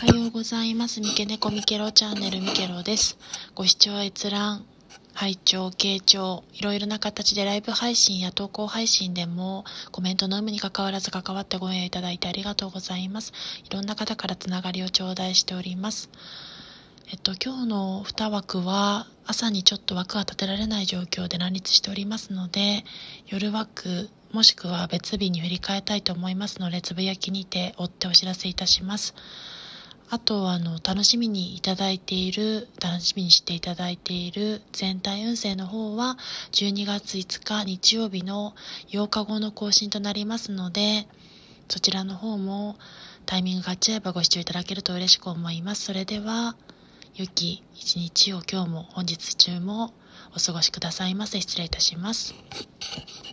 おはようございます。三毛猫ミケロチャンネルミケロです。ご視聴閲覧、拝聴、傾聴、いろいろな形でライブ配信や投稿配信でもコメントの有無に関わらず関わってご縁いただいてありがとうございます。いろんな方からつながりを頂戴しております。えっと、今日の2枠は朝にちょっと枠が立てられない状況で乱立しておりますので夜枠もしくは別日に振り替えたいと思いますのでつぶやきにて追ってお知らせいたしますあとあの楽しみにいただいている楽しみにしていただいている全体運勢の方は12月5日日曜日の8日後の更新となりますのでそちらの方もタイミングが合っちゃえばご視聴いただけると嬉しく思います。それでは良き一日を今日も本日中もお過ごしくださいませ。失礼いたします。